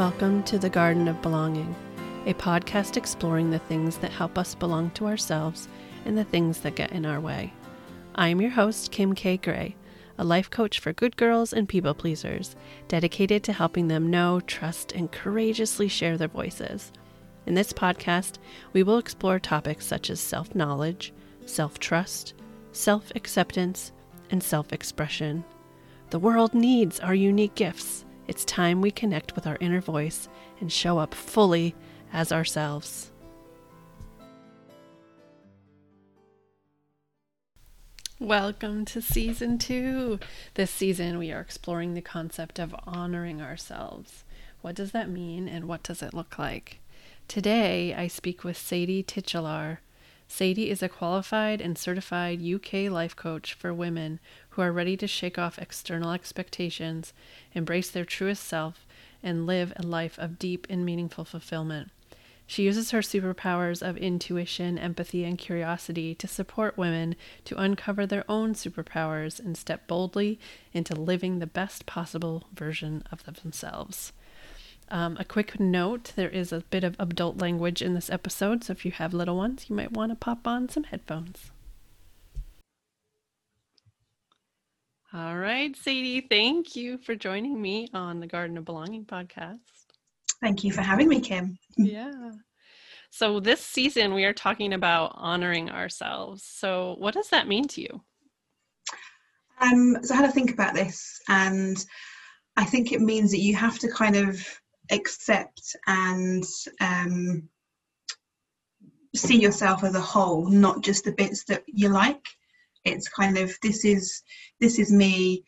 Welcome to the Garden of Belonging, a podcast exploring the things that help us belong to ourselves and the things that get in our way. I am your host, Kim K. Gray, a life coach for good girls and people pleasers, dedicated to helping them know, trust, and courageously share their voices. In this podcast, we will explore topics such as self knowledge, self trust, self acceptance, and self expression. The world needs our unique gifts. It's time we connect with our inner voice and show up fully as ourselves. Welcome to season two. This season, we are exploring the concept of honoring ourselves. What does that mean and what does it look like? Today, I speak with Sadie Tichelaar. Sadie is a qualified and certified UK life coach for women who are ready to shake off external expectations, embrace their truest self, and live a life of deep and meaningful fulfillment. She uses her superpowers of intuition, empathy, and curiosity to support women to uncover their own superpowers and step boldly into living the best possible version of themselves. Um, a quick note there is a bit of adult language in this episode, so if you have little ones, you might want to pop on some headphones. All right, Sadie, thank you for joining me on the Garden of Belonging podcast. Thank you for having me, Kim. Yeah. So, this season we are talking about honoring ourselves. So, what does that mean to you? Um, so, I had to think about this, and I think it means that you have to kind of accept and um, see yourself as a whole, not just the bits that you like. It's kind of this is this is me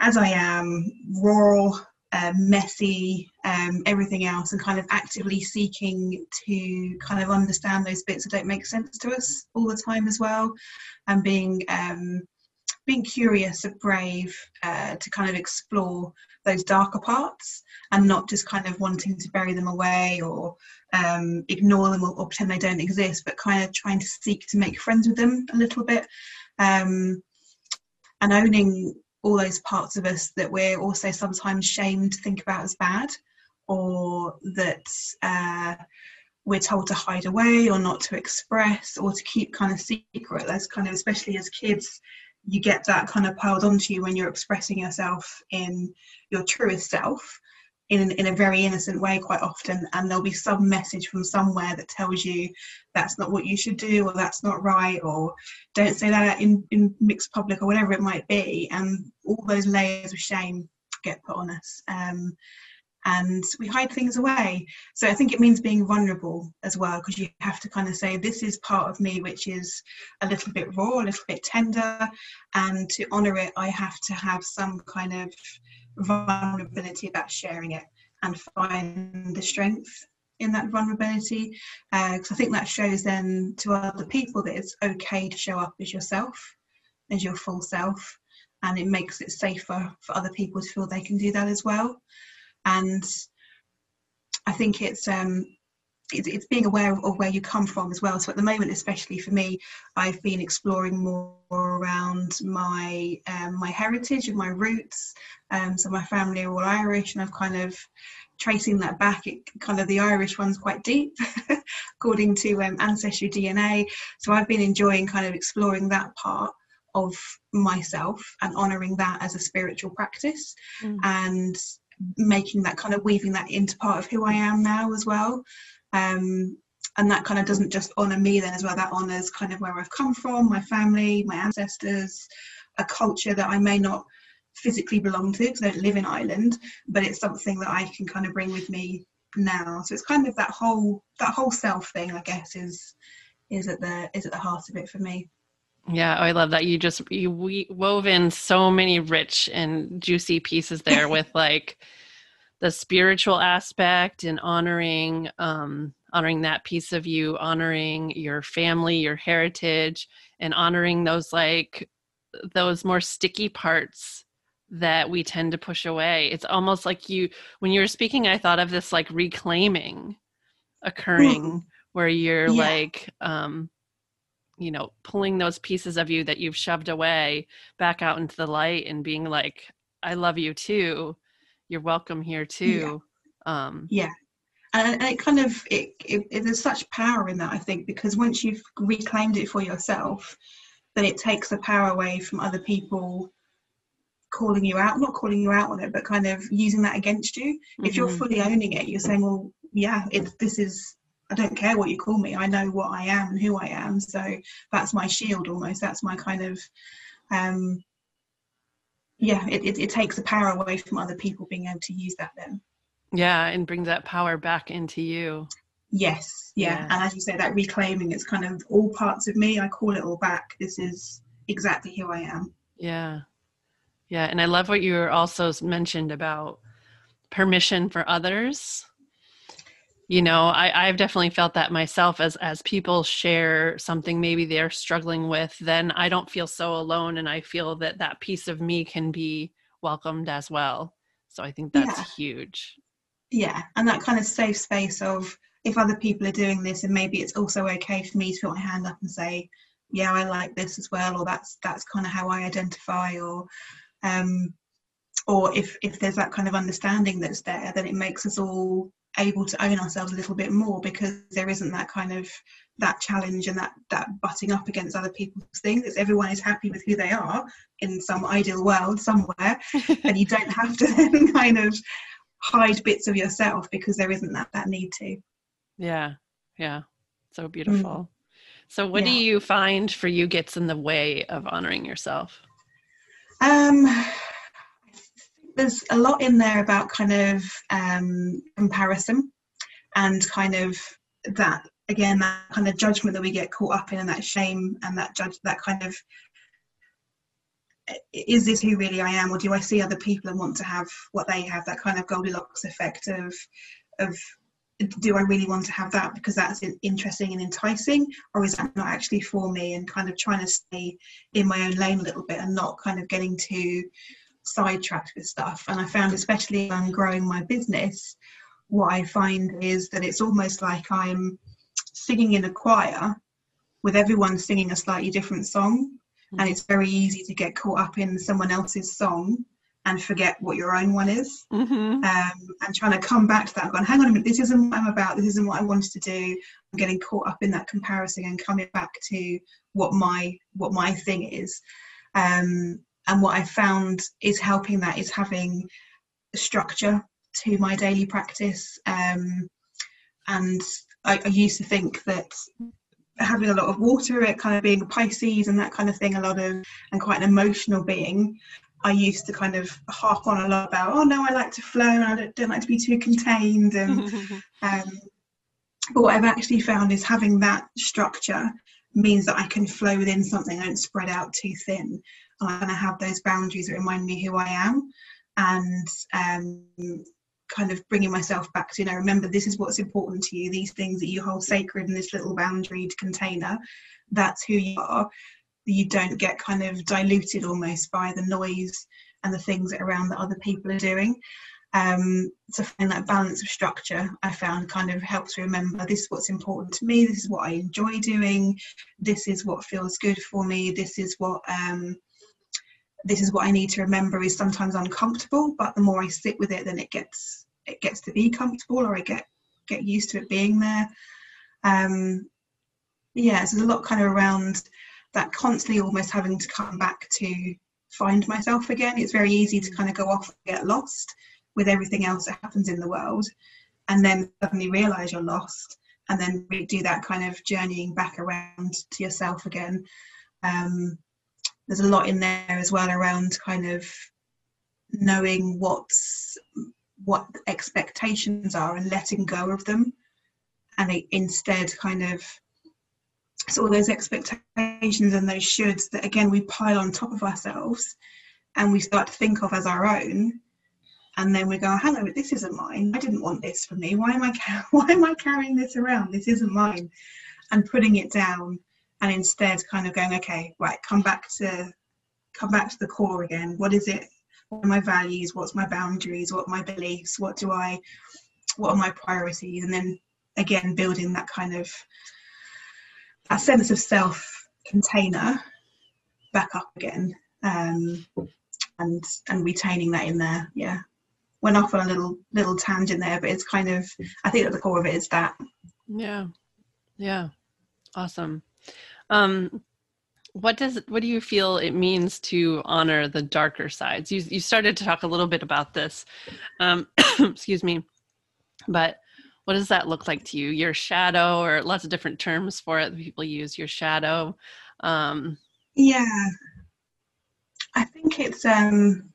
as I am, raw, um, messy, um, everything else, and kind of actively seeking to kind of understand those bits that don't make sense to us all the time as well, and being um, being curious and brave uh, to kind of explore those darker parts and not just kind of wanting to bury them away or um, ignore them or, or, pretend they don't exist, but kind of trying to seek to make friends with them a little bit um, and owning all those parts of us that we're also sometimes shamed to think about as bad or that uh, we're told to hide away or not to express or to keep kind of secret. That's kind of, especially as kids, you get that kind of piled onto you when you're expressing yourself in your truest self in, in a very innocent way quite often and there'll be some message from somewhere that tells you that's not what you should do or that's not right or don't say that in, in mixed public or whatever it might be and all those layers of shame get put on us um, and we hide things away. So i think it means being vulnerable as well because you have to kind of say this is part of me which is a little bit raw a little bit tender and to honor it i have to have some kind of vulnerability about sharing it and find the strength in that vulnerability because uh, I think that shows then to other people that it's okay to show up as yourself, as your full self, and it makes it safer for other people to feel they can do that as well. And I think it's um, it's, it's being aware of, of, where you come from as well. So at the moment, especially for me, I've been exploring more around my um, my heritage and my roots. Um, so my family are all Irish, and I've kind of tracing that back. It kind of the Irish one's quite deep, according to um, ancestry DNA. So I've been enjoying kind of exploring that part of myself and honoring that as a spiritual practice mm. and making that kind of weaving that into part of who I am now as well. Um, and that kind of doesn't just honor me then as well. That honors kind of where i've come from my family my ancestors a culture that i may not physically belong to because i don't live in ireland but it's something that i can kind of bring with me now. So it's kind of that whole that whole self thing i guess is is at the is at the heart of it for me. Yeah, I love that. You just you we wove in so many rich and juicy pieces there with like the spiritual aspect and honoring um, honoring that piece of you honoring your family your heritage and honoring those like those more sticky parts that we tend to push away. It's almost like you when you were speaking i thought of this like reclaiming occurring where you're yeah. like um you know pulling those pieces of you that you've shoved away back out into the light and being like i love you too you're welcome here too Um, yeah. And, and it kind of it, it, it there's such power in that I think because once you've reclaimed it for yourself, then it takes the power away from other people calling you out, not calling you out on it, but kind of using that against you. Mm-hmm. If you're mm-hmm. fully owning it, you're saying, well, yeah, it's this is I don't care what you call me. I know what I am and who I am. So that's my shield almost. That's my kind of um yeah, it, it, it takes the power away from other people being able to use that then. Yeah, and bring that power back into you. Yes, yeah. yeah. And as you say, that reclaiming it's kind of all parts of me. I call it all back. This is exactly who I am. Yeah. Yeah. And I love what you also mentioned about permission for others you know I, i've definitely felt that myself as as people share something maybe they're struggling with then i don't feel so alone and i feel that that piece of me can be welcomed as well so i think that's yeah. huge yeah and that kind of safe space of if other people are doing this and maybe it's also okay for me to put my hand up and say yeah i like this as well or that's that's kind of how i identify or um or if if there's that kind of understanding that's there then it makes us all able to own ourselves a little bit more because there isn't that kind of that challenge and that that butting up against other people's things. Everyone is happy with who they are in some ideal world somewhere and you don't have to then kind of hide bits of yourself because there isn't that that need to. Yeah yeah. So beautiful. Mm. so what yeah. do you find for you gets in the way of honoring yourself? Um there's a lot in there about kind of um, comparison and kind of that again that kind of judgment that we get caught up in and that shame and that judge that kind of is this who really I am or do I see other people and want to have what they have? That kind of Goldilocks effect of of do I really want to have that because that's interesting and enticing or is that not actually for me? and kind of trying to stay in my own lane a little bit and not kind of getting to sidetracked with stuff. And I found, especially when I'm growing my business, what I find is that it's almost like I'm singing in a choir with everyone singing a slightly different song. Mm-hmm. And it's very easy to get caught up in someone else's song and forget what your own one is. Mm-hmm. Um, and trying to come back to that, going, hang on a minute, this isn't what I'm about, this isn't what I wanted to do. I'm getting caught up in that comparison and coming back to what my what my thing is. Um, and what I found is helping that is having structure to my daily practice. Um, and I, I, used to think that having a lot of water, it kind of being a Pisces and that kind of thing, a lot of and quite an emotional being. I used to kind of harp on a lot about, oh no, I like to flow and I don't, don't like to be too contained. And um, but what I've actually found is having that structure means that I can flow within something. I don't spread out too thin. I'm going to have those boundaries that remind me who I am and um, kind of bringing myself back to, you know, remember this is what's important to you, these things that you hold sacred in this little boundaried container, that's who you are. You don't get kind of diluted almost by the noise and the things around that other people are doing. Um, to find that balance of structure, I found kind of helps remember this is what's important to me, this is what I enjoy doing, this is what feels good for me, this is what um, this is what I need to remember is sometimes uncomfortable, but the more I sit with it, then it gets it gets to be comfortable, or I get get used to it being there. Um, yeah, so there's a lot kind of around that constantly almost having to come back to find myself again. It's very easy to kind of go off and get lost with everything else that happens in the world, and then suddenly realize you're lost, and then do that kind of journeying back around to yourself again. Um, there's a lot in there as well around kind of knowing what's what expectations are and letting go of them and instead kind of so all those expectations and those shoulds that again we pile on top of ourselves and we start to think of as our own and then we go hang on this isn't mine. I didn't want this for me. Why am i why am i carrying this around? This isn't mine. And putting it down and instead kind of going okay right come back to come back to the core again. What is it? What are my values? What's my boundaries? What are my beliefs? What do i what are my priorities? And then again building that kind of a sense of self container back up again um, and and retaining that in there. Yeah went off on a little little tangent there, but it's kind of I think at the core of it is that. Yeah. Yeah. Awesome. Um what does what do you feel it means to honor the darker sides? You you started to talk a little bit about this. Um excuse me. But what does that look like to you? Your shadow or lots of different terms for it people use your shadow. Um yeah. I think it's um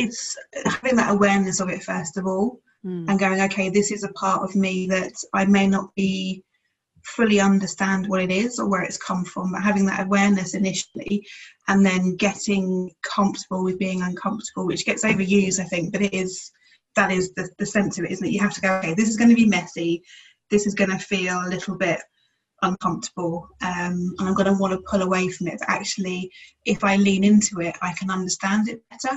it's having that awareness of it first of all mm. and going okay this is a part of me that i may not be fully understand what it is or where it's come from but having that awareness initially and then getting comfortable with being uncomfortable which gets overused i think but it is that is the, the sense of it isn't it? You have to go okay this is going to be messy. This is going to feel a little bit uncomfortable um, and i'm going to want to pull away from it but actually if i lean into it i can understand it better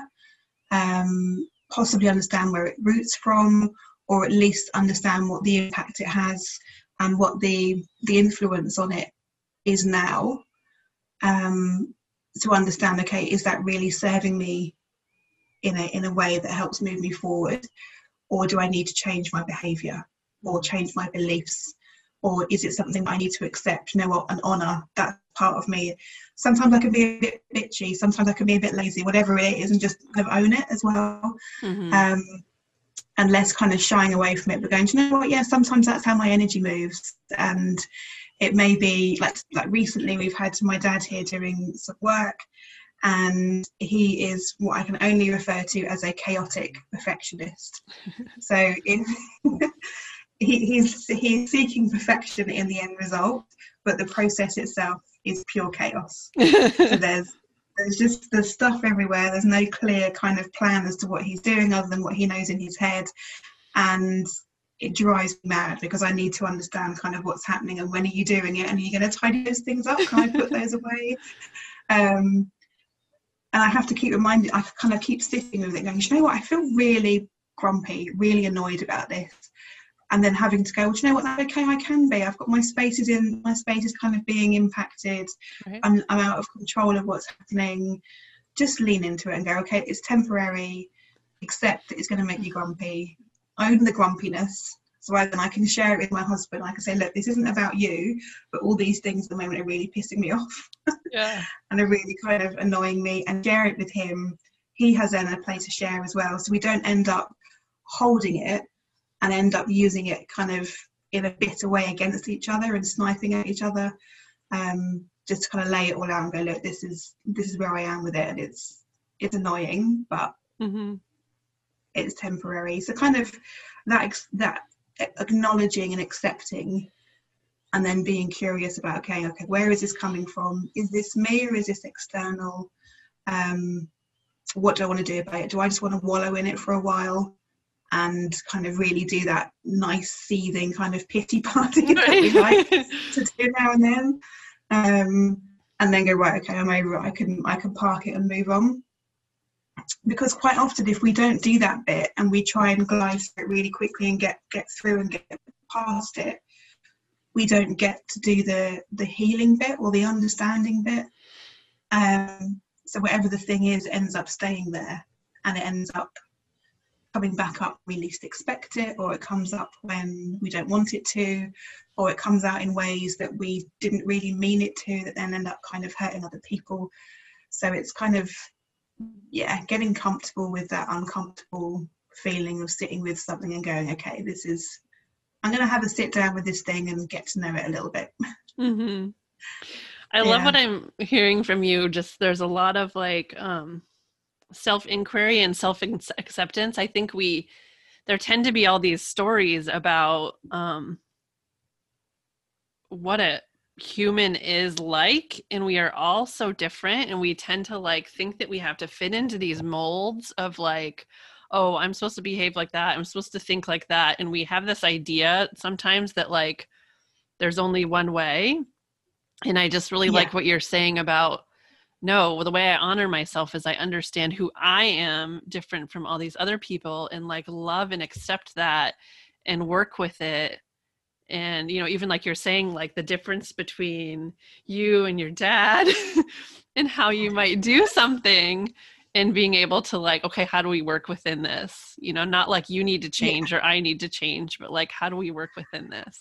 um, possibly understand where it roots from, or at least understand what the impact it has and what the the influence on it is now. Um, to understand, okay, is that really serving me in a in a way that helps move me forward, or do I need to change my behaviour or change my beliefs? Or is it something I need to accept, you know what, and honour that part of me? Sometimes I can be a bit bitchy, sometimes I can be a bit lazy, whatever it is, and just kind of own it as well. Mm-hmm. Um, and less kind of shying away from it, but going, you know what, yeah, sometimes that's how my energy moves. And it may be like like recently we've had my dad here doing some work and he is what I can only refer to as a chaotic perfectionist. so if he, he's he's seeking perfection in the end result, but the process itself is pure chaos. so there's there's just there's stuff everywhere. There's no clear kind of plan as to what he's doing other than what he knows in his head, and it drives me mad because I need to understand kind of what's happening and when are you doing it and are you going to tidy those things up? Can I put those away? Um, and I have to keep reminding. I kind of keep sitting with it, going, you know what? I feel really grumpy, really annoyed about this and then having to go, well, you know what, okay, I can be. I've got my spaces in, my space is kind of being impacted. Right. I'm, I'm out of control of what's happening. Just lean into it and go, okay, it's temporary, accept that it's going to make you grumpy, own the grumpiness. So I, then I can share it with my husband. I can say, look, this isn't about you, but all these things at the moment are really pissing me off. Yeah. and are really kind of annoying me and share it with him. He has then a place to share as well. So we don't end up holding it and end up using it kind of in a bitter way against each other and sniping at each other. Um, just to kind of lay it all out and go, look, this is this is where I am with it, and it's it's annoying, but mm-hmm. it's temporary. So kind of that that acknowledging and accepting, and then being curious about, okay, okay, where is this coming from? Is this me or is this external? Um, what do I want to do about it? Do I just want to wallow in it for a while? And kind of really do that nice seething kind of pity party that we like to do now and then. Um, and then go right okay i'm over it. I can i can park it and move on. Because quite often if we don't do that bit and we try and glide through it really quickly and get get through and get past it we don't get to do the the healing bit or the understanding bit. Um, so whatever the thing is ends up staying there and it ends up coming back up we least expect it, or it comes up when we don't want it to, or it comes out in ways that we didn't really mean it to, that then end up kind of hurting other people. So it's kind of, yeah, getting comfortable with that uncomfortable feeling of sitting with something and going, okay, this is, I'm going to have a sit down with this thing and get to know it a little bit. Mm-hmm. I yeah. love what I'm hearing from you. Just there's a lot of like, um, self inquiry and self acceptance, I think we there tend to be all these stories about um, what a human is like and we are all so different and we tend to like think that we have to fit into these molds of like oh i'm supposed to behave like that i'm supposed to think like that and we have this idea sometimes that like there's only one way and i just really yeah. like what you're saying about no the way i honor myself is i understand who i am different from all these other people and like love and accept that and work with it. And you know even like you're saying like the difference between you and your dad and how you might do something and being able to like okay how do we work within this? You know not like you need to change yeah. or i need to change but like how do we work within this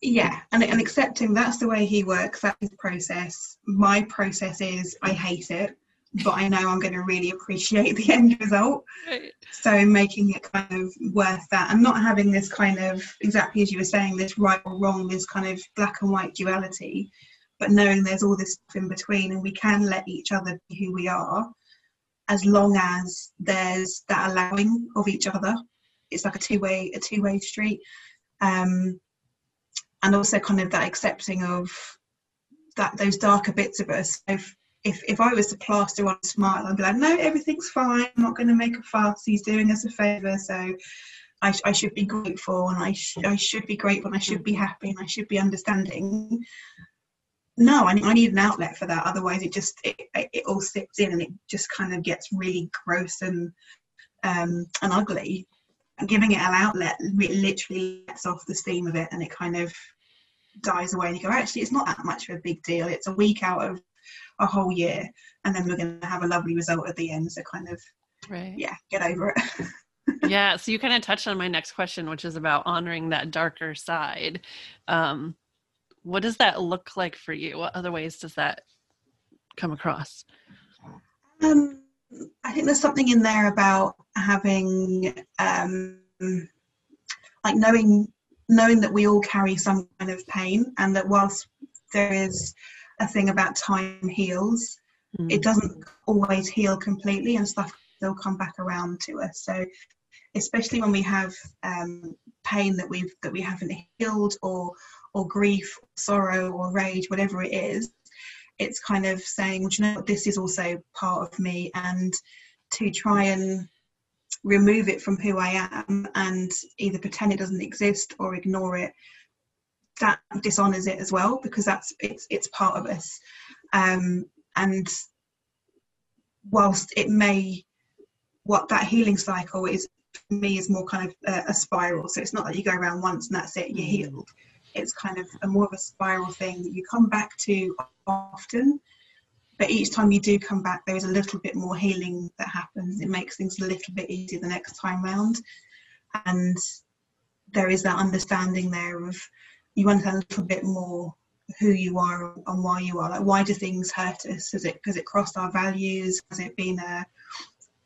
yeah and, and accepting that's the way he works that's his process. My process is i hate it but i know i'm going to really appreciate the end result. Right. so making it kind of worth that and not having this kind of exactly as you were saying this right or wrong this kind of black and white duality but knowing there's all this stuff in between and we can let each other be who we are as long as there's that allowing of each other. It's like a two-way a two-way street. Um, and also kind of that accepting of that those darker bits of us. If if, if I was to plaster on a smile, I'd be like, no, everything's fine. I'm not going to make a fuss. He's doing us a favour, so I, I should be grateful, and I, sh- I should be grateful, and I should be happy, and I should be understanding. No I, I need an outlet for that. Otherwise it just it, it all slips in and it just kind of gets really gross and um and ugly giving it an outlet it literally lets off the steam of it and it kind of dies away and you go actually it's not that much of a big deal. It's a week out of a whole year and then we're going to have a lovely result at the end. So kind of right. yeah get over it. Yeah so you kind of touched on my next question which is about honoring that darker side. Um what does that look like for you? What other ways does that come across? Um, I think there's something in there about having, um, like knowing knowing that we all carry some kind of pain, and that whilst there is a thing about time heals, mm. it doesn't always heal completely, and stuff will come back around to us. So, especially when we have um, pain that we've that we haven't healed or or grief, sorrow, or rage, whatever it is, it's kind of saying, well, you know what, this is also part of me, and to try and remove it from who I am and either pretend it doesn't exist or ignore it, that dishonors it as well because that's it's it's part of us. Um, and whilst it may, what that healing cycle is for me is more kind of a, a spiral. So it's not that you go around once and that's it, you're mm. healed it's kind of a more of a spiral thing that you come back to often but each time you do come back there is a little bit more healing that happens it makes things a little bit easier the next time round and there is that understanding there of you understand a little bit more who you are and why you are like why do things hurt us has it because it crossed our values has it been a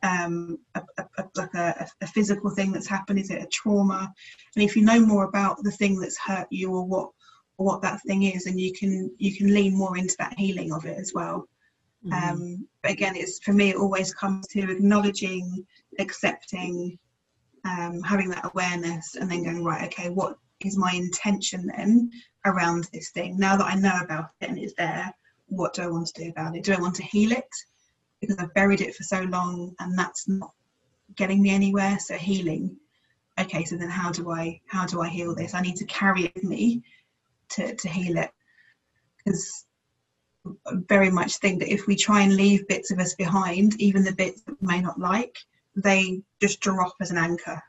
um, a, a, like a, a, physical thing that's happened? Is it a trauma? And if you know more about the thing that's hurt you or what what that thing is, and you can you can lean more into that healing of it as well. Mm-hmm. Um, but again, it's for me it always comes to acknowledging, accepting, um, having that awareness, and then going right. Okay, what is my intention then around this thing? Now that I know about it and it's there, what do I want to do about it? Do I want to heal it? because I've buried it for so long and that's not getting me anywhere. So healing. Okay, so then how do I how do I heal this? I need to carry it with me to, to heal it. Because very much think that if we try and leave bits of us behind, even the bits that we may not like, they just drop as an anchor.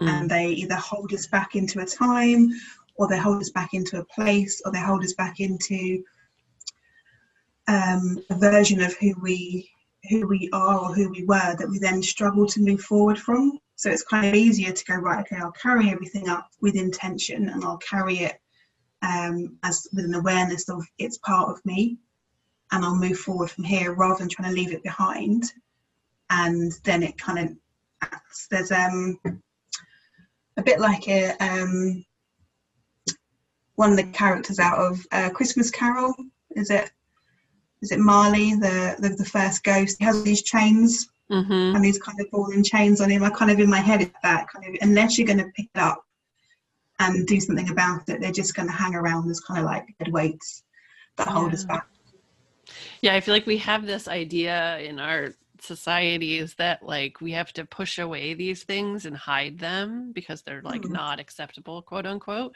Mm. And they either hold us back into a time or they hold us back into a place or they hold us back into um, a version of who we who we are or who we were that we then struggle to move forward from. So it's kind of easier to go, right, okay, I'll carry everything up with intention and I'll carry it um, as with an awareness of it's part of me and I'll move forward from here rather than trying to leave it behind. And then it kind of acts. There's um, a bit like a, um, one of the characters out of uh, Christmas Carol. Is it is it Marley, the, the, the first ghost? He has these chains mm-hmm. and these kind of falling chains on him. I kind of in my head it's that kind of unless you're going to pick it up and do something about it, they're just going to hang around as kind of like dead weights that hold us back. Yeah, I feel like we have this idea in our societies that like we have to push away these things and hide them because they're like mm. not acceptable, quote unquote.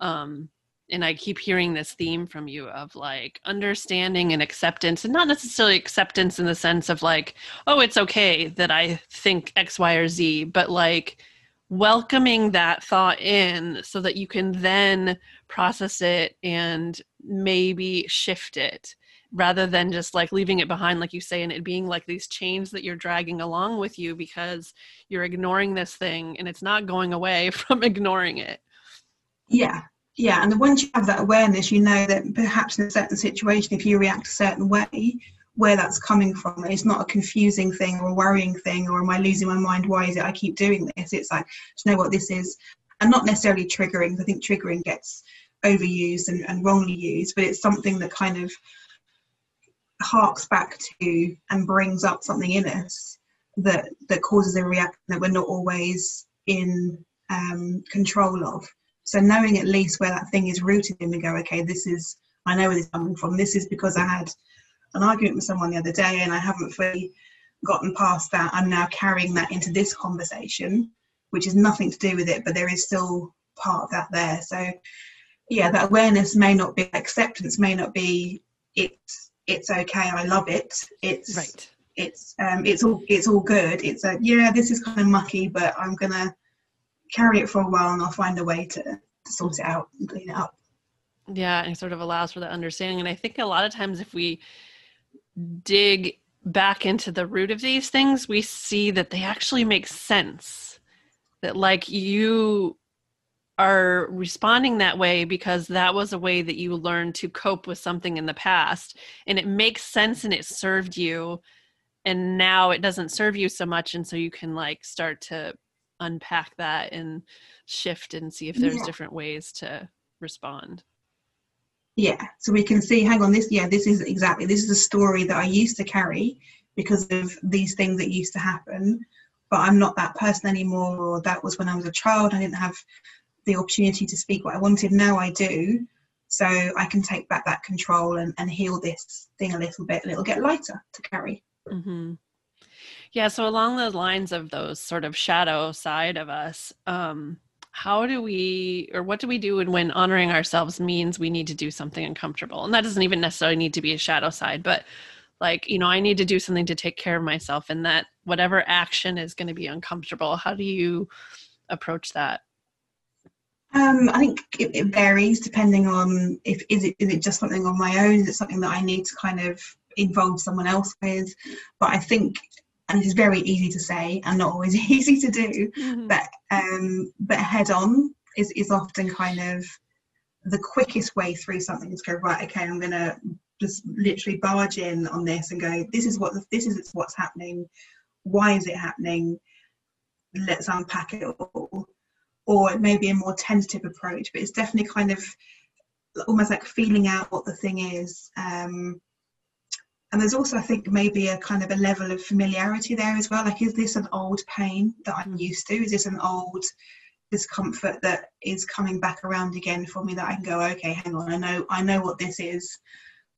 Um, and I keep hearing this theme from you of like understanding and acceptance, and not necessarily acceptance in the sense of like, oh, it's okay that I think X, Y, or Z, but like welcoming that thought in so that you can then process it and maybe shift it rather than just like leaving it behind like you say and it being like these chains that you're dragging along with you because you're ignoring this thing and it's not going away from ignoring it. Yeah. Yeah. And once you have that awareness you know that perhaps in a certain situation if you react a certain way where that's coming from it's not a confusing thing or a worrying thing or am i losing my mind? Why is it i keep doing this? It's like you know what? This is and not necessarily triggering i think triggering gets overused and, and wrongly used but it's something that kind of harks back to and brings up something in us that that causes a reaction that we're not always in um, control of so knowing at least where that thing is rooted in, we go, okay, this is, I know where this is coming from. This is because I had an argument with someone the other day and I haven't fully gotten past that. I'm now carrying that into this conversation, which is nothing to do with it, but there is still part of that there. So yeah, that awareness may not be acceptance, may not be it's it's okay, I love it. It's right. It's um it's all it's all good. It's a yeah, this is kind of mucky, but I'm gonna carry it for a while and I'll find a way to, to sort it out and clean it up. Yeah, and it sort of allows for that understanding. And I think a lot of times if we dig back into the root of these things, we see that they actually make sense. That like you are responding that way because that was a way that you learned to cope with something in the past and it makes sense and it served you and now it doesn't serve you so much and so you can like start to unpack that and shift and see if there's yeah. different ways to respond yeah so we can see hang on this yeah this is exactly this is a story that i used to carry because of these things that used to happen but i'm not that person anymore or that was when i was a child i didn't have the opportunity to speak what i wanted now i do so i can take back that control and, and heal this thing a little bit and it'll get lighter to carry mm-hmm. Yeah, so along the lines of those sort of shadow side of us, um, how do we or what do we do when honoring ourselves means we need to do something uncomfortable? And that doesn't even necessarily need to be a shadow side, but like, you know, I need to do something to take care of myself and that whatever action is going to be uncomfortable. How do you approach that? Um, I think it, it, varies depending on if is it is it just something on my own? Is it something that I need to kind of involve someone else with? But I think and it's very easy to say and not always easy to do mm-hmm. but um but head on is is often kind of the quickest way through something is go right okay i'm gonna just literally barge in on this and go this is what this is what's happening why is it happening let's unpack it all or it may be a more tentative approach but it's definitely kind of almost like feeling out what the thing is. Um, and there's also i think maybe a kind of a level of familiarity there as well. Like is this an old pain that i'm used to? Is this an old discomfort that is coming back around again for me that i can go okay hang on i know i know what this is.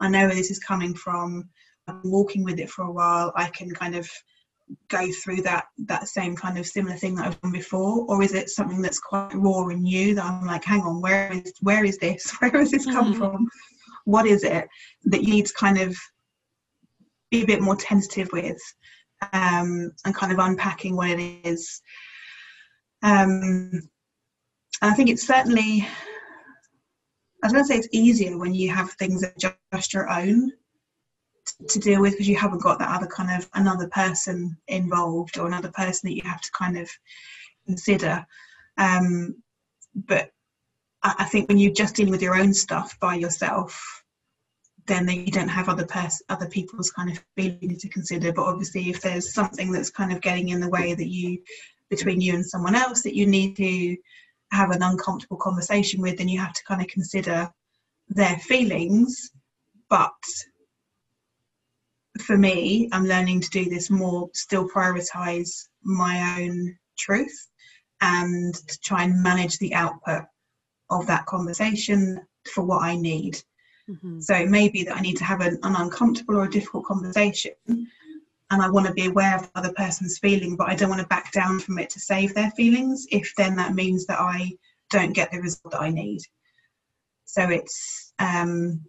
I know where this is coming from. I'm walking with it for a while. I can kind of go through that that same kind of similar thing that I've done before, or is it something that's quite raw and new that I'm like, hang on, where is where is this? Where has this come mm-hmm. from? What is it that you need to kind of be a bit more tentative with um, and kind of unpacking what it is. Um, and I think it's certainly, I was going to say it's easier when you have things that are just your own to deal with because you haven't got that other kind of another person involved or another person that you have to kind of consider. Um, but I, I think when you're just dealing with your own stuff by yourself, then you don't have other pers- other people's kind of feelings to consider. But obviously, if there's something that's kind of getting in the way that you between you and someone else that you need to have an uncomfortable conversation with, then you have to kind of consider their feelings. But for me, I'm learning to do this more, still prioritize my own truth and to try and manage the output of that conversation for what I need Mm-hmm. So it may be that I need to have an, an uncomfortable or a difficult conversation and I want to be aware of the other person's feeling, but I don't want to back down from it to save their feelings if then that means that I don't get the result that I need. So it's um,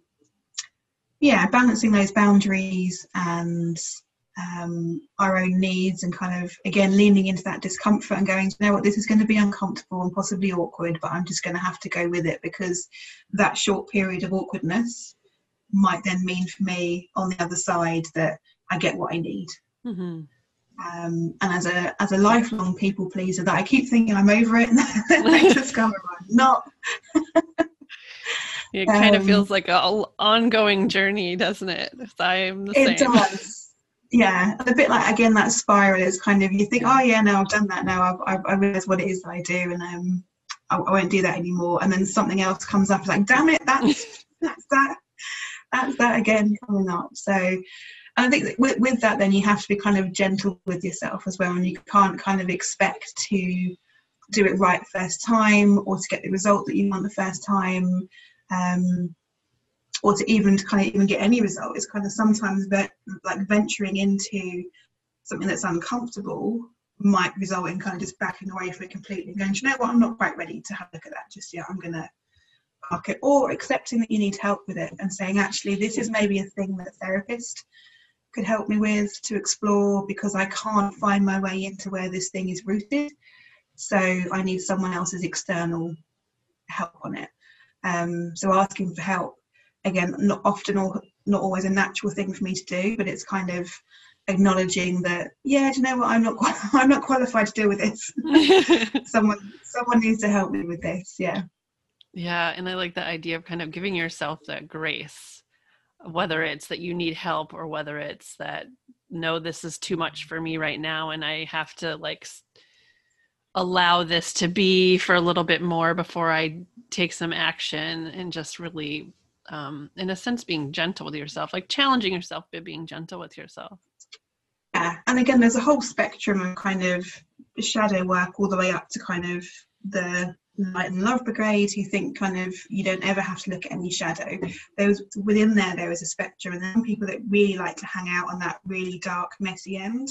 yeah, balancing those boundaries and um, our own needs and kind of again leaning into that discomfort and going, you know what, this is going to be uncomfortable and possibly awkward, but I'm just going to have to go with it because that short period of awkwardness might then mean for me on the other side that I get what I need. Mm-hmm. Um, and as a as a lifelong people pleaser, that I keep thinking I'm over it, and then I discover I'm not. it kind um, of feels like an ongoing journey, doesn't it? I'm the it same. It does. Yeah, a bit like again that spiral is kind of you think, oh yeah, now I've done that. Now I've, I've I realize what it is that I do, and um, I, I won't do that anymore. And then something else comes up, like, damn it, that's that's that, that's that again coming up. So I think with, with that, then you have to be kind of gentle with yourself as well, and you can't kind of expect to do it right first time or to get the result that you want the first time, um, or to even to kind of even get any result. It's kind of sometimes like venturing into something that's uncomfortable might result in kind of just backing away from it completely and going, you know what, I'm not quite ready to have a look at that just yet. I'm gonna park it, or accepting that you need help with it and saying, actually, this is maybe a thing that a therapist could help me with to explore because I can't find my way into where this thing is rooted. So I need someone else's external help on it. Um, so asking for help, again, not often or not always a natural thing for me to do, but it's kind of acknowledging that, yeah, do you know what, I'm not I'm not qualified to deal with this. someone someone needs to help me with this. Yeah. Yeah, and I like the idea of kind of giving yourself that grace whether it's that you need help or whether it's that no this is too much for me right now and i have to like allow this to be for a little bit more before i take some action and just really um, in a sense being gentle with yourself like challenging yourself but being gentle with yourself. Yeah and again there's a whole spectrum of kind of shadow work all the way up to kind of the light and love brigade. Who think kind of you don't ever have to look at any shadow. There's within there there is a spectrum and then people that really like to hang out on that really dark messy end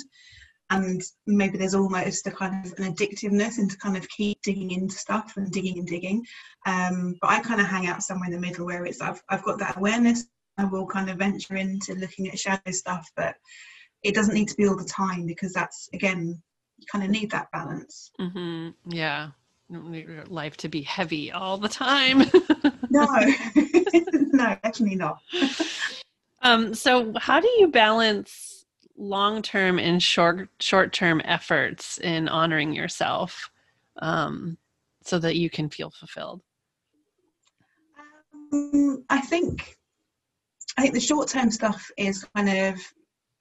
and maybe there's almost a kind of an addictiveness into kind of keep digging into stuff and digging and digging um, but i kind of hang out somewhere in the middle where it's I've, I've got that awareness i will kind of venture into looking at shadow stuff but it doesn't need to be all the time because that's again you kind of need that balance mm-hmm. yeah your life to be heavy all the time. no, no, actually not. um, so, how do you balance long-term and short short-term efforts in honoring yourself, um, so that you can feel fulfilled? Um, I think, I think the short-term stuff is kind of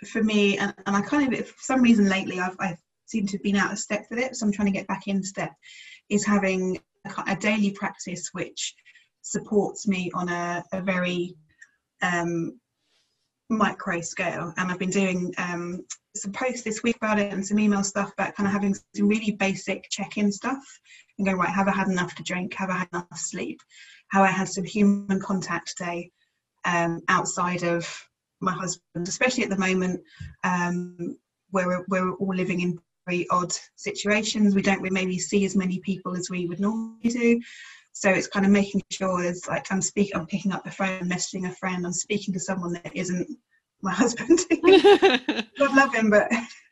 for me, and, and I kind of, for some reason lately, I've, I've seemed to have been out of step with it, so I'm trying to get back in step is having a, a daily practice which supports me on a, a very um, micro scale. And I've been doing um, some posts this week about it and some email stuff about kind of having some really basic check in stuff and going right, have I had enough to drink? Have I had enough sleep? Have I had some human contact today um, outside of my husband, especially at the moment um, where we're, we're all living in very odd situations. We don't we maybe see as many people as we would normally do. So it's kind of making sure it's like I'm speaking, I'm picking up the phone, messaging a friend, I'm speaking to someone that isn't my husband. I love him, but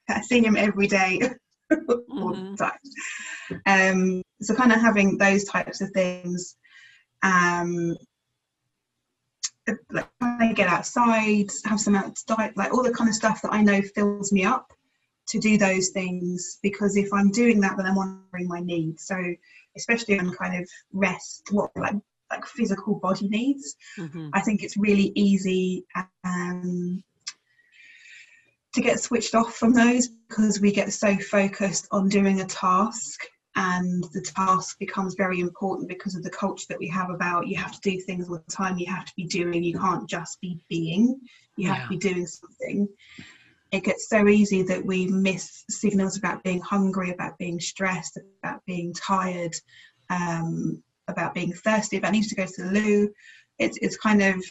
I see him every day all mm-hmm. the time. Um, so kind of having those types of things. Um, like I get outside, have some outside, like all the kind of stuff that I know fills me up to do those things because if I'm doing that, then I'm honoring my needs. So especially on kind of rest, what like like physical body needs, mm-hmm. I think it's really easy um, to get switched off from those because we get so focused on doing a task and the task becomes very important because of the culture that we have about you have to do things all the time you have to be doing you can't just be being you have yeah. to be doing something it gets so easy that we miss signals about being hungry, about being stressed, about being tired, um, about being thirsty, about needing to go to the loo. It's it's kind of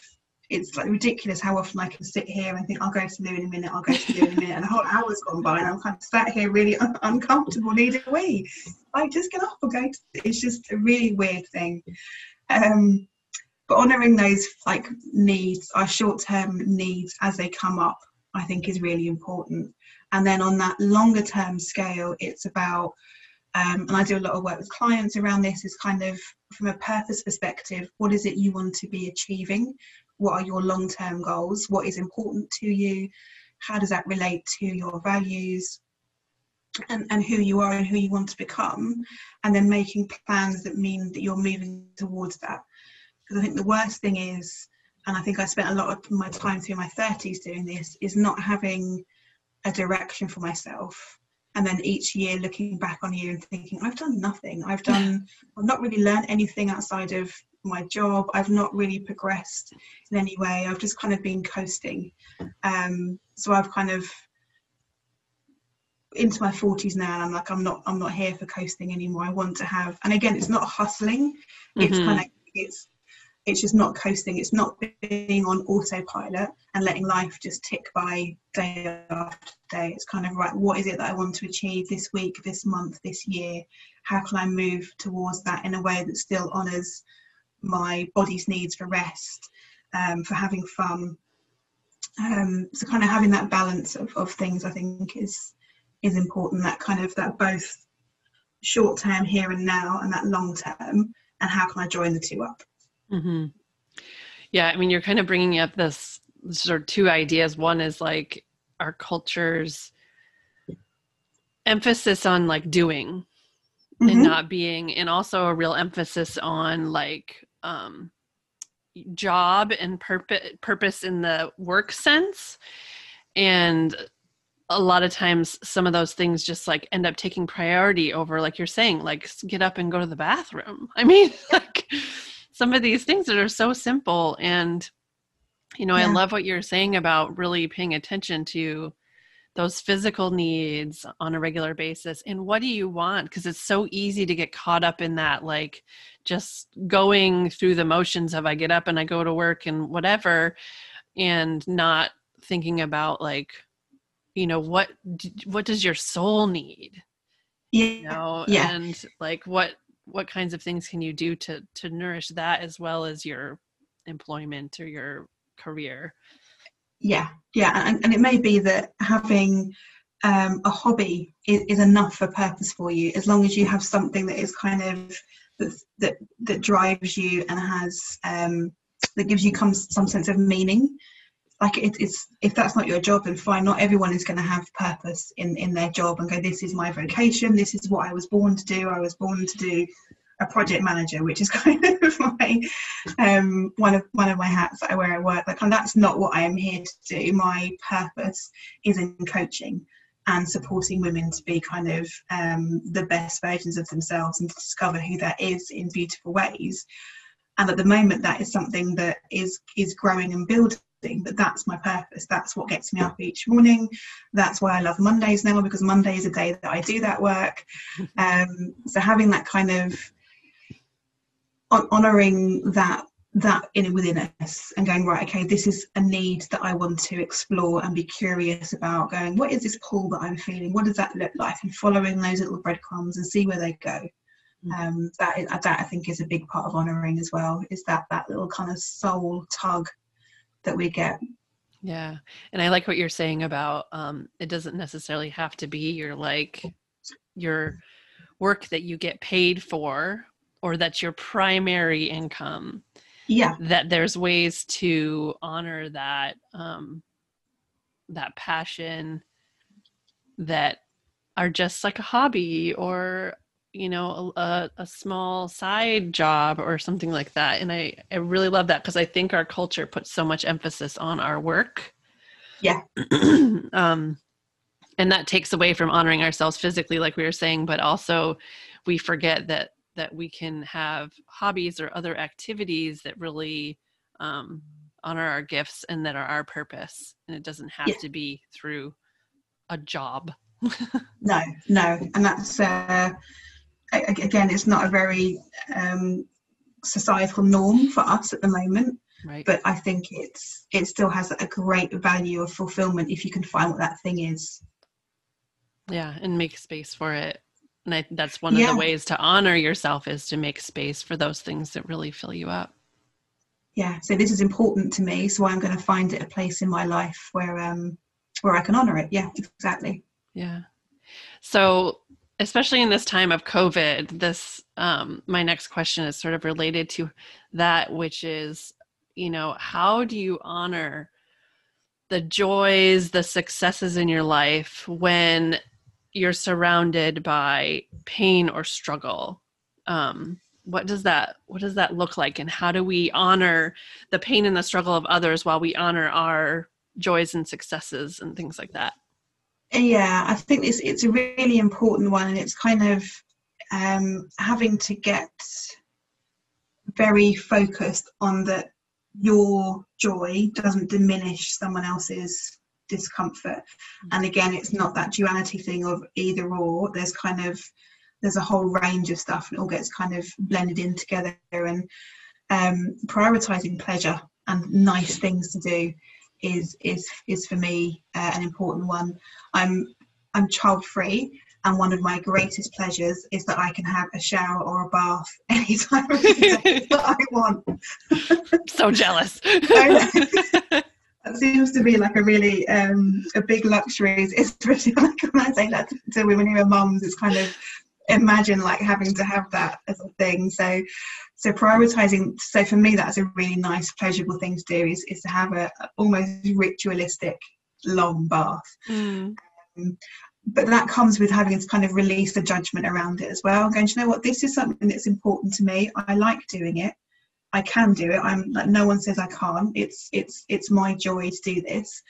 it's like ridiculous how often I can sit here and think I'll go to the loo in a minute, I'll go to the loo in a minute, and a whole hour's gone by, and I'm kind of sat here really un- uncomfortable, needing a wee. Like just get up and go. To, it's just a really weird thing. Um, but honouring those like needs, our short-term needs as they come up, I think is really important. And then on that longer term scale, it's about, um, and I do a lot of work with clients around this, is kind of from a purpose perspective, what is it you want to be achieving? what are your long term goals? What is important to you? How does that relate to your values? And, and who you are and who you want to become, and then making plans that mean that you're moving towards that. Because I think the worst thing is, and I think I spent a lot of my time through my 30s doing this, is not having a direction for myself. And then each year looking back on you and thinking i've done nothing. I've done i've not really learned anything outside of my job. I've not really progressed in any way. I've just kind of been coasting. Um, so i've kind of into my 40s now and i'm like i'm not i'm not here for coasting anymore. I want to have and again it's not hustling. It's mm-hmm. kind of it's it's just not coasting it's not being on autopilot and letting life just tick by day after day. It's kind of right what is it that i want to achieve this week this month this year? How can i move towards that in a way that still honors my body's needs for rest um, for having fun? Um, so kind of having that balance of, of things i think is is important that kind of that both short term here and now and that long term and how can i join the two up Mm-hmm. Yeah, I mean, you're kind of bringing up this sort of two ideas. One is like our culture's emphasis on like doing mm-hmm. and not being, and also a real emphasis on like um, job and purpose purpose in the work sense and a lot of times some of those things just like end up taking priority over like you're saying like get up and go to the bathroom i mean like some of these things that are so simple and you know yeah. i love what you're saying about really paying attention to those physical needs on a regular basis and what do you want because it's so easy to get caught up in that like just going through the motions of i get up and i go to work and whatever and not thinking about like you know what what does your soul need yeah you know yeah. and like what what kinds of things can you do to to nourish that as well as your employment or your career? Yeah yeah and, and it may be that having um, a hobby is, is, enough for purpose for you as long as you have something that is kind of that that, that drives you and has um, that gives you some, some sense of meaning like it, it's if that's not your job then fine. Not everyone is going to have purpose in in their job and go this is my vocation. This is what i was born to do. I was born to do a project manager which is kind of my um one of one of my hats that i wear at work. Like and that's not what i am here to do. My purpose is in coaching and supporting women to be kind of um, the best versions of themselves and to discover who that is in beautiful ways. And at the moment that is something that is is growing and building but that's my purpose. That's what gets me up each morning. That's why i love mondays now because monday is a day that i do that work. Um, so having that kind of honoring that that in within us and going right okay this is a need that i want to explore and be curious about going what is this pull that i'm feeling? What does that look like? And following those little breadcrumbs and see where they go. Mm. um, that, that i think is a big part of honoring as well is that that little kind of soul tug that we get. Yeah. And I like what you're saying about um, it doesn't necessarily have to be your like your work that you get paid for or that's your primary income. Yeah. That there's ways to honor that um that passion that are just like a hobby or you know a, a small side job or something like that and i i really love that because i think our culture puts so much emphasis on our work. Yeah. Um and that takes away from honoring ourselves physically like we were saying but also we forget that that we can have hobbies or other activities that really um, honor our gifts and that are our purpose and it doesn't have yeah. to be through a job. No no and that's uh again, it's not a very um, societal norm for us at the moment. Right. But I think it's it still has a great value of fulfillment if you can find what that thing is. Yeah, and make space for it. And I, that's one of the ways to honor yourself is to make space for those things that really fill you up. Yeah, so this is important to me, so I'm going to find it a place in my life where um where I can honor it. Yeah, exactly. Yeah. So especially in this time of COVID, this um, my next question is sort of related to that, which is you know, how do you honor the joys, the successes in your life when you're surrounded by pain or struggle? Um, what does that what does that look like and how do we honor the pain and the struggle of others while we honor our joys and successes and things like that yeah i think it's it's a really important one and it's kind of um, having to get very focused on that your joy doesn't diminish someone else's discomfort. Mm. and again it's not that duality thing of either or. There's kind of there's a whole range of stuff and it all gets kind of blended in together and um, prioritizing pleasure and nice things to do is is is for me uh, an important one i'm i'm child free and one of my greatest pleasures is that I can have a shower or a bath anytime of the day that I want. so jealous. that seems to be like a really um, a big luxury, especially like when I say that to women who are mums. It's kind of imagine like having to have that as a thing. So so prioritizing so for me that's a really nice pleasurable thing to do is, is to have a, almost ritualistic long bath. Mm. um, but that comes with having to kind of release the judgment around it as well going you know what? This is something that's important to me. I like doing it. I can do it. I'm like no one says i can't. It's it's it's my joy to do this.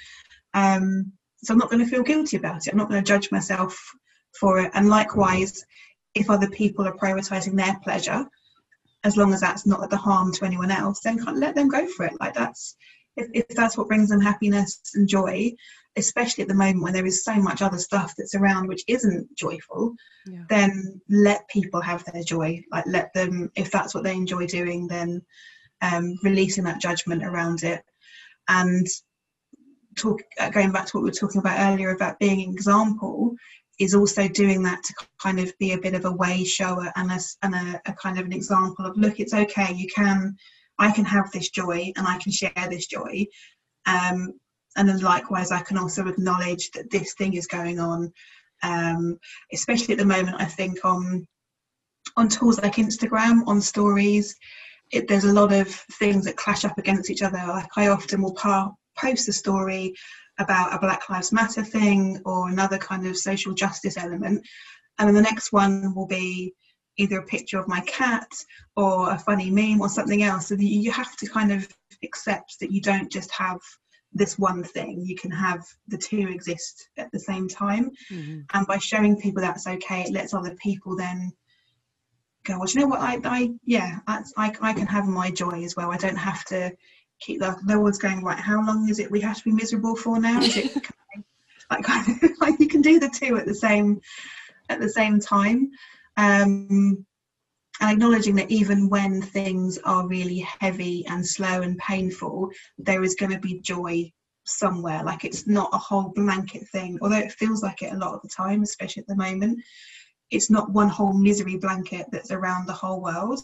Um so i'm not going to feel guilty about it. I'm not going to judge myself for it. And likewise, if other people are prioritizing their pleasure, as long as that's not at the harm to anyone else, then kind of let them go for it. Like that's if, if that's what brings them happiness and joy, especially at the moment when there is so much other stuff that's around which isn't joyful, yeah. then let people have their joy. Like let them, if that's what they enjoy doing, then um, releasing that judgment around it. And talk, uh, going back to what we were talking about earlier about being an example, is also doing that to kind of be a bit of a way shower and a, and a, a kind of an example of look it's okay you can i can have this joy and i can share this joy. Um, and then likewise i can also acknowledge that this thing is going on um, especially at the moment i think on on tools like instagram on stories it, there's a lot of things that clash up against each other. Like i often will pa- post a story about a Black Lives Matter thing or another kind of social justice element. And then the next one will be either a picture of my cat or a funny meme or something else. So you have to kind of accept that you don't just have this one thing, you can have the two exist at the same time. Mm-hmm. And by showing people that's okay, it lets other people then go, well, do you know what, I, I yeah, I, I, I can have my joy as well. I don't have to keep that no one's going right how long is it we have to be miserable for now? Is it like like you can do the two at the same at the same time. Um and acknowledging that even when things are really heavy and slow and painful there is going to be joy somewhere. Like it's not a whole blanket thing although it feels like it a lot of the time especially at the moment. It's not one whole misery blanket that's around the whole world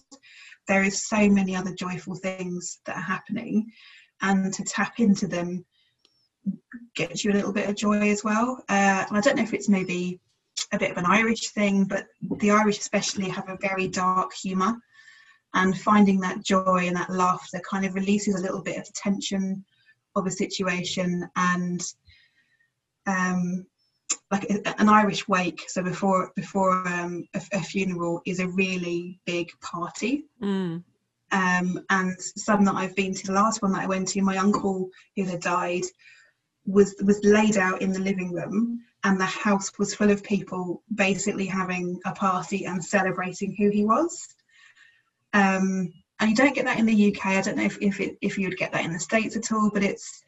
there is so many other joyful things that are happening and to tap into them gets you a little bit of joy as well. Uh, i don't know if it's maybe a bit of an irish thing but the irish especially have a very dark humor and finding that joy and that laughter kind of releases a little bit of tension of a situation and um, like an Irish wake, so before before um, a, a, funeral is a really big party. Mm. Um, and some that I've been to, the last one that I went to, my uncle who had died was was laid out in the living room, and the house was full of people basically having a party and celebrating who he was. Um, and you don't get that in the UK. I don't know if if, it, if you would get that in the states at all, but it's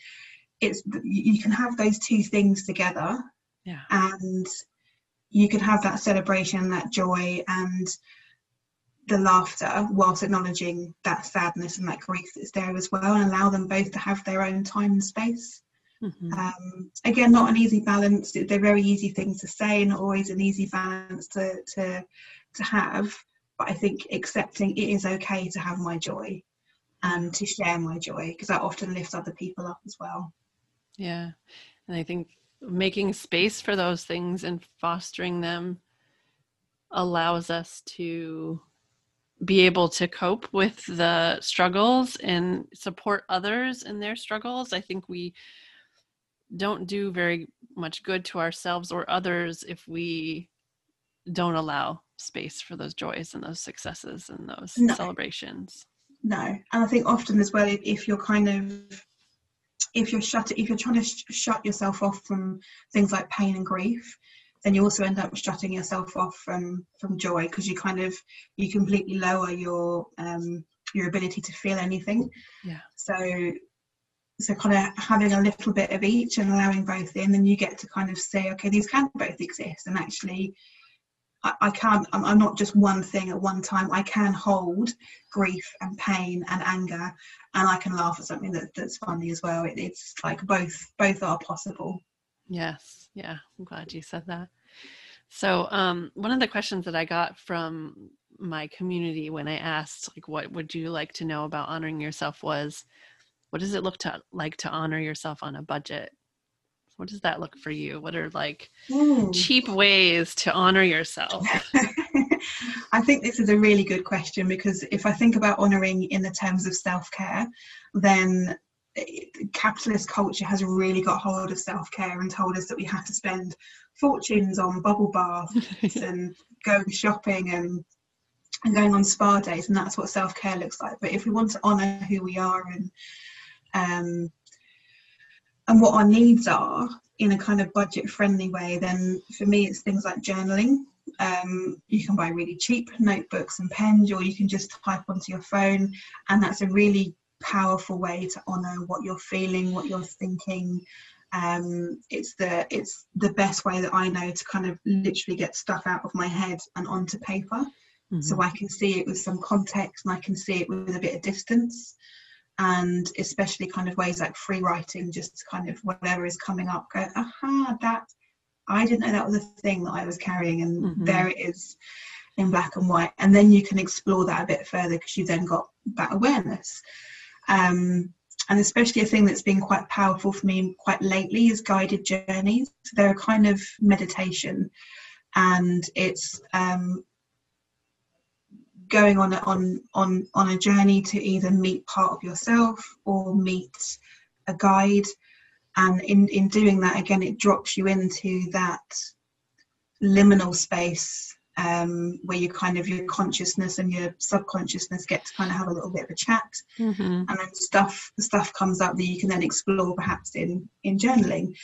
it's you can have those two things together yeah. and you can have that celebration that joy and the laughter whilst acknowledging that sadness and that grief that's there as well and allow them both to have their own time and space mm-hmm. um, again not an easy balance they're very easy things to say and not always an easy balance to to to have but i think accepting it is okay to have my joy and to share my joy because that often lifts other people up as well yeah and i think making space for those things and fostering them allows us to be able to cope with the struggles and support others in their struggles. I think we don't do very much good to ourselves or others if we don't allow space for those joys and those successes and those no. celebrations. No, and I think often as well, if, if you're kind of if you're shut if you're trying to sh- shut yourself off from things like pain and grief then you also end up shutting yourself off from from joy because you kind of you completely lower your um your ability to feel anything. Yeah. So so kind of having a little bit of each and allowing both in then you get to kind of say okay these can both exist and actually I, can't I'm, I'm not just one thing at one time. I can hold grief and pain and anger and i can laugh at something that, that's funny as well. It, it's like both both are possible. Yes. Yeah i'm glad you said that. So um, one of the questions that i got from my community when i asked like what would you like to know about honoring yourself was what does it look to like to honor yourself on a budget what does that look for you? What are like mm. cheap ways to honor yourself? I think this is a really good question because if i think about honoring in the terms of self-care then eh, capitalist culture has really got hold of self-care and told us that we have to spend fortunes on bubble baths and going shopping and and going on spa days and that's what self-care looks like. But if we want to honor who we are and um, and what our needs are in a kind of budget friendly way, then for me it's things like journaling. Um, you can buy really cheap notebooks and pens, or you can just type onto your phone, and that's a really powerful way to honor what you're feeling, what you're thinking. Um, it's the it's the best way that I know to kind of literally get stuff out of my head and onto paper, mm-hmm. so I can see it with some context and I can see it with a bit of distance and especially kind of ways like free writing, just kind of whatever is coming up, go, aha, that I didn't know that was a thing that I was carrying, and mm-hmm. there it is in black and white. And then you can explore that a bit further because you've then got that awareness. Um, and especially a thing that's been quite powerful for me quite lately is guided journeys. So they're a kind of meditation, and it's um, going on a, on on on a journey to either meet part of yourself or meet a guide. And in in doing that again it drops you into that liminal space um, where you kind of your consciousness and your subconsciousness get to kind of have a little bit of a chat. Mm-hmm. and then stuff the stuff comes up that you can then explore perhaps in in journaling.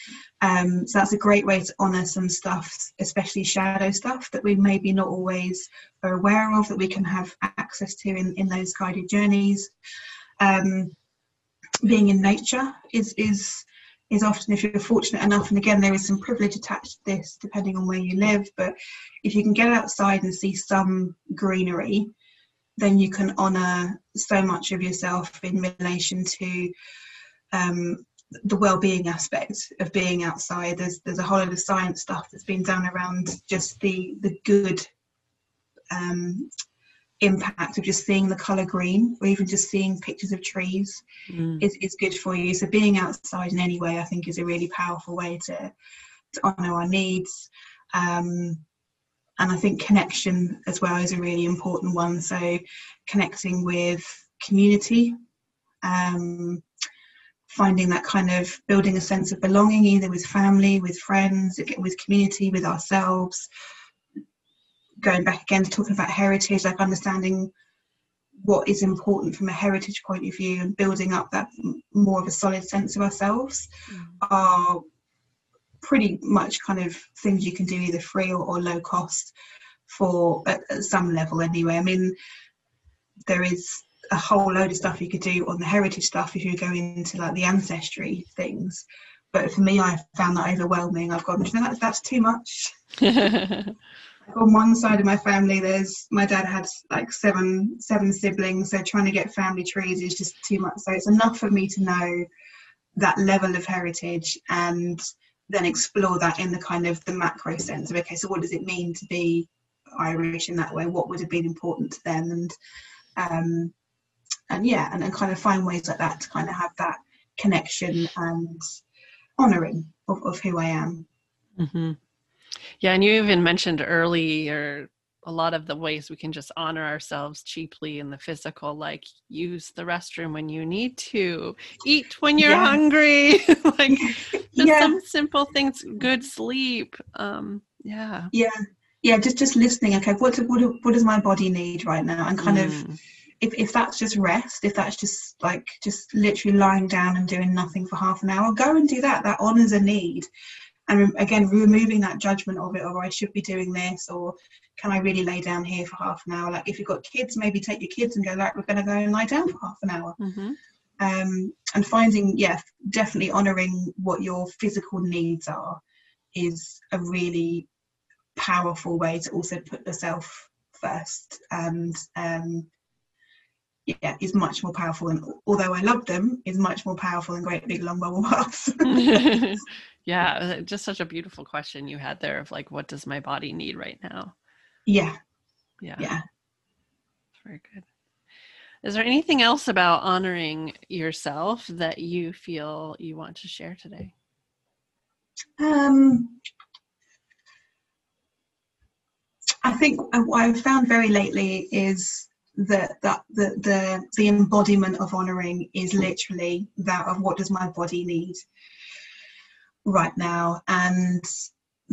Um, so that's a great way to honor some stuff especially shadow stuff that we maybe not always are aware of that we can have access to in in those guided journeys. Um, being in nature is is is often if you're fortunate enough, and again, there is some privilege attached to this depending on where you live, but if you can get outside and see some greenery, then you can honour so much of yourself in relation to um, the well-being aspect of being outside. There's there's a whole lot of science stuff that's been done around just the the good um, impact of just seeing the color green or even just seeing pictures of trees mm. is, is good for you. So being outside in any way i think is a really powerful way to, to honor our needs. Um, and i think connection as well is a really important one. So connecting with community um, finding that kind of building a sense of belonging either with family with friends with community with ourselves going back again to talking about heritage, like understanding what is important from a heritage point of view and building up that more of a solid sense of ourselves mm. are pretty much kind of things you can do either free or, or low cost for at, at, some level anyway. I mean, there is a whole load of stuff you could do on the heritage stuff if you go into like the ancestry things. But for me, I found that overwhelming. I've gone, you know, that's, that's too much. on one side of my family there's my dad had like seven seven siblings so trying to get family trees is just too much. So it's enough for me to know that level of heritage and then explore that in the kind of the macro sense of okay so what does it mean to be irish in that way? What would have been important to them? And um and yeah and, and kind of find ways like that to kind of have that connection and honoring of, of who i am. Mm-hmm. Yeah, and you even mentioned earlier a lot of the ways we can just honor ourselves cheaply in the physical like use the restroom when you need to eat when you're yeah. hungry like just yeah. some simple things good sleep um yeah yeah yeah just just listening okay what what, what does my body need right now and kind mm. of if, if that's just rest if that's just like just literally lying down and doing nothing for half an hour go and do that that honors a need and again removing that judgment of it or i should be doing this or can i really lay down here for half an hour like if you've got kids maybe take your kids and go like we're going to go and lie down for half an hour mm-hmm. um, and finding yeah definitely honoring what your physical needs are is a really powerful way to also put yourself first and um, yeah is much more powerful and although i love them is much more powerful than great big long bubble baths yeah uh, just such a beautiful question you had there of like what does my body need right now? Yeah. Yeah. Yeah. Very good. Is there anything else about honoring yourself that you feel you want to share today? Um i think what i've found very lately is that that the, the the embodiment of honoring is literally that of what does my body need right now? And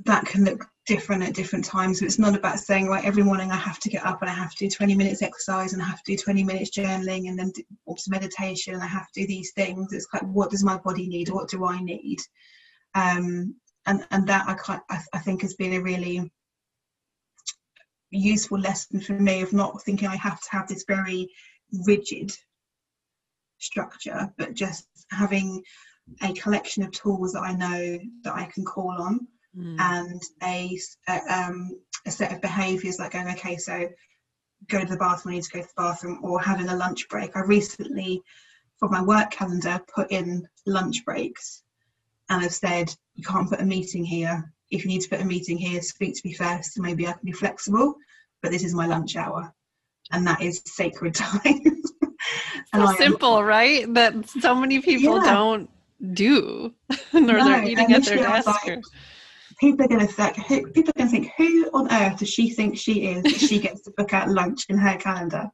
that can look different at different times. So it's not about saying right every morning i have to get up and i have to do 20 minutes exercise and i have to do 20 minutes journaling and then do meditation and i have to do these things. It's like what does my body need? What do i need? Um and and that i I, I think has been a really useful lesson for me of not thinking I have to have this very rigid structure, but just having a collection of tools that I know that I can call on mm. and a, a, um, a set of behaviors like going, okay, so go to the bathroom, I need to go to the bathroom, or having a lunch break. I recently, for my work calendar, put in lunch breaks and I've said, you can't put a meeting here if you need to put a meeting here, speak to me first, and maybe I can be flexible. But this is my lunch hour, and that is sacred time. so simple, am, right? That so many people yeah. don't do, or no, they're eating at their desk. Like, people are going to think, who, people are going to think, who on earth does she think she is that she gets to book out lunch in her calendar?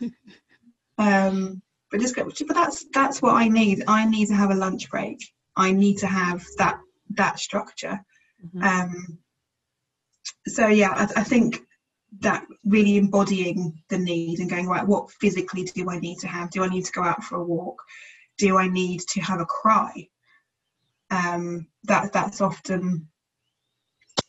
um, but just go, but that's that's what I need. I need to have a lunch break. I need to have that that structure. Mm-hmm. Um, so yeah, I, I, think that really embodying the need and going right, what physically do I need to have? Do I need to go out for a walk? Do I need to have a cry? Um, that that's often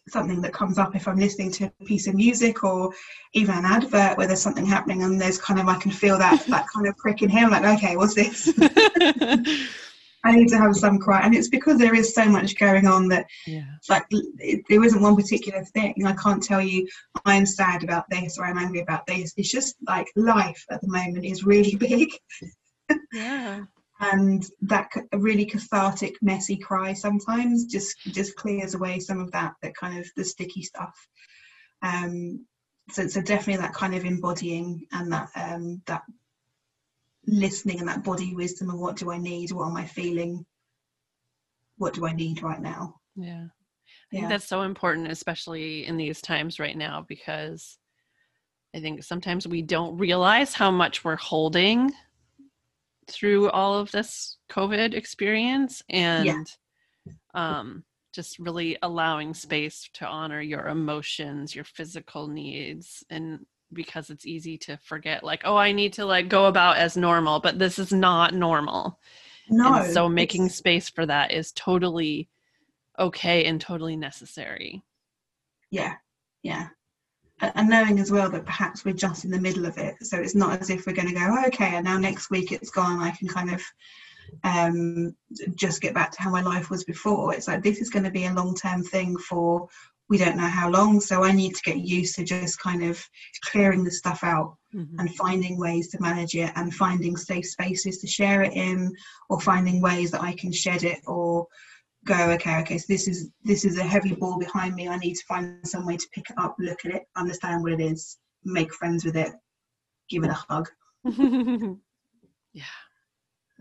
something that comes up if I'm listening to a piece of music or even an advert where there's something happening and there's kind of I can feel that that kind of prick in here. I'm like, okay, what's this? I need to have some cry, and it's because there is so much going on that, yeah. like, it, there isn't one particular thing. I can't tell you I'm sad about this or I'm angry about this. It's just like life at the moment is really big. yeah. and that really cathartic, messy cry sometimes just just clears away some of that that kind of the sticky stuff. Um, so, so definitely that kind of embodying and that um, that listening and that body wisdom of what do I need, what am I feeling, what do I need right now. Yeah. I think yeah. that's so important, especially in these times right now, because I think sometimes we don't realize how much we're holding through all of this COVID experience and yeah. um, just really allowing space to honor your emotions, your physical needs, and because it's easy to forget like oh i need to like go about as normal but this is not normal. No and so making space for that is totally okay and totally necessary. Yeah yeah. And knowing as well that perhaps we're just in the middle of it so it's not as if we're going to go oh, okay and now next week it's gone i can kind of um, just get back to how my life was before. It's like this is going to be a long term thing for we don't know how long. So I need to get used to just kind of clearing the stuff out mm-hmm. and finding ways to manage it and finding safe spaces to share it in or finding ways that I can shed it or go, okay, okay, so this is this is a heavy ball behind me. I need to find some way to pick it up, look at it, understand what it is, make friends with it, give it a hug. yeah.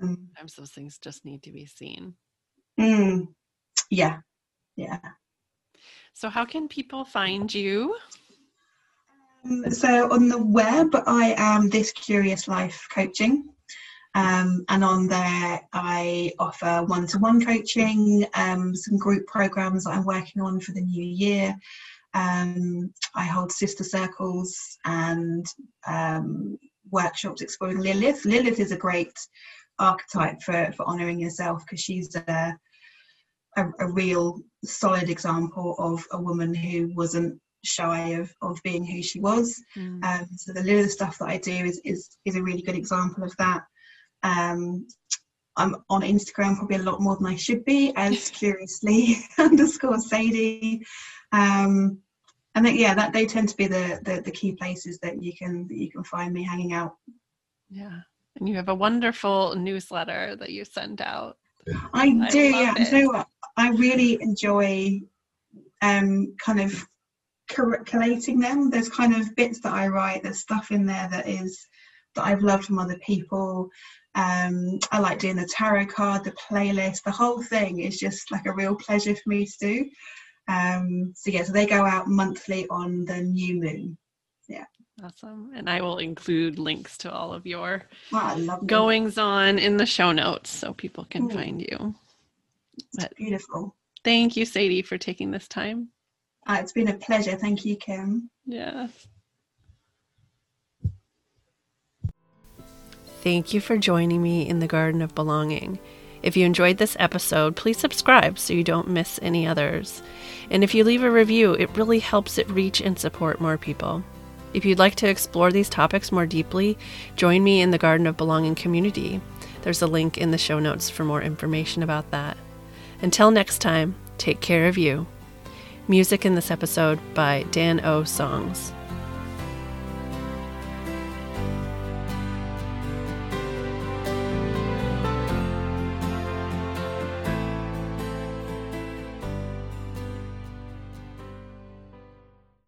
Um, Sometimes those things just need to be seen. Mm, yeah. Yeah. So, how can people find you? Um, so on the web, I am This Curious Life Coaching. Um, and on there, I offer one to one coaching, um, some group programs that I'm working on for the new year. Um, I hold sister circles and um, workshops exploring Lilith. Lilith is a great archetype for, for honoring yourself because she's a, a, a real solid example of a woman who wasn't shy of, of being who she was. Mm. Um, so the Lilith stuff that I do is, is, is a really good example of that. Um, I'm on Instagram probably a lot more than I should be as curiously underscore Sadie. Um, and then, yeah, that they tend to be the, the, the key places that you can that you can find me hanging out. Yeah, and you have a wonderful newsletter that you send out. I do, yeah. It. You know what? I really enjoy um, kind of collating them. There's kind of bits that I write. There's stuff in there that is that I've loved from other people. Um, I like doing the tarot card, the playlist, the whole thing is just like a real pleasure for me to do. Um, so yeah, so they go out monthly on the new moon. Yeah. Awesome. And I will include links to all of your oh, goings on in the show notes so people can Ooh. find you. But beautiful. Thank you, Sadie, for taking this time. Uh, it's been a pleasure. Thank you, Kim. Yeah. Thank you for joining me in the Garden of Belonging. If you enjoyed this episode, please subscribe so you don't miss any others. And if you leave a review, it really helps it reach and support more people. If you'd like to explore these topics more deeply, join me in the Garden of Belonging community. There's a link in the show notes for more information about that. Until next time, take care of you. Music in this episode by Dan O Songs.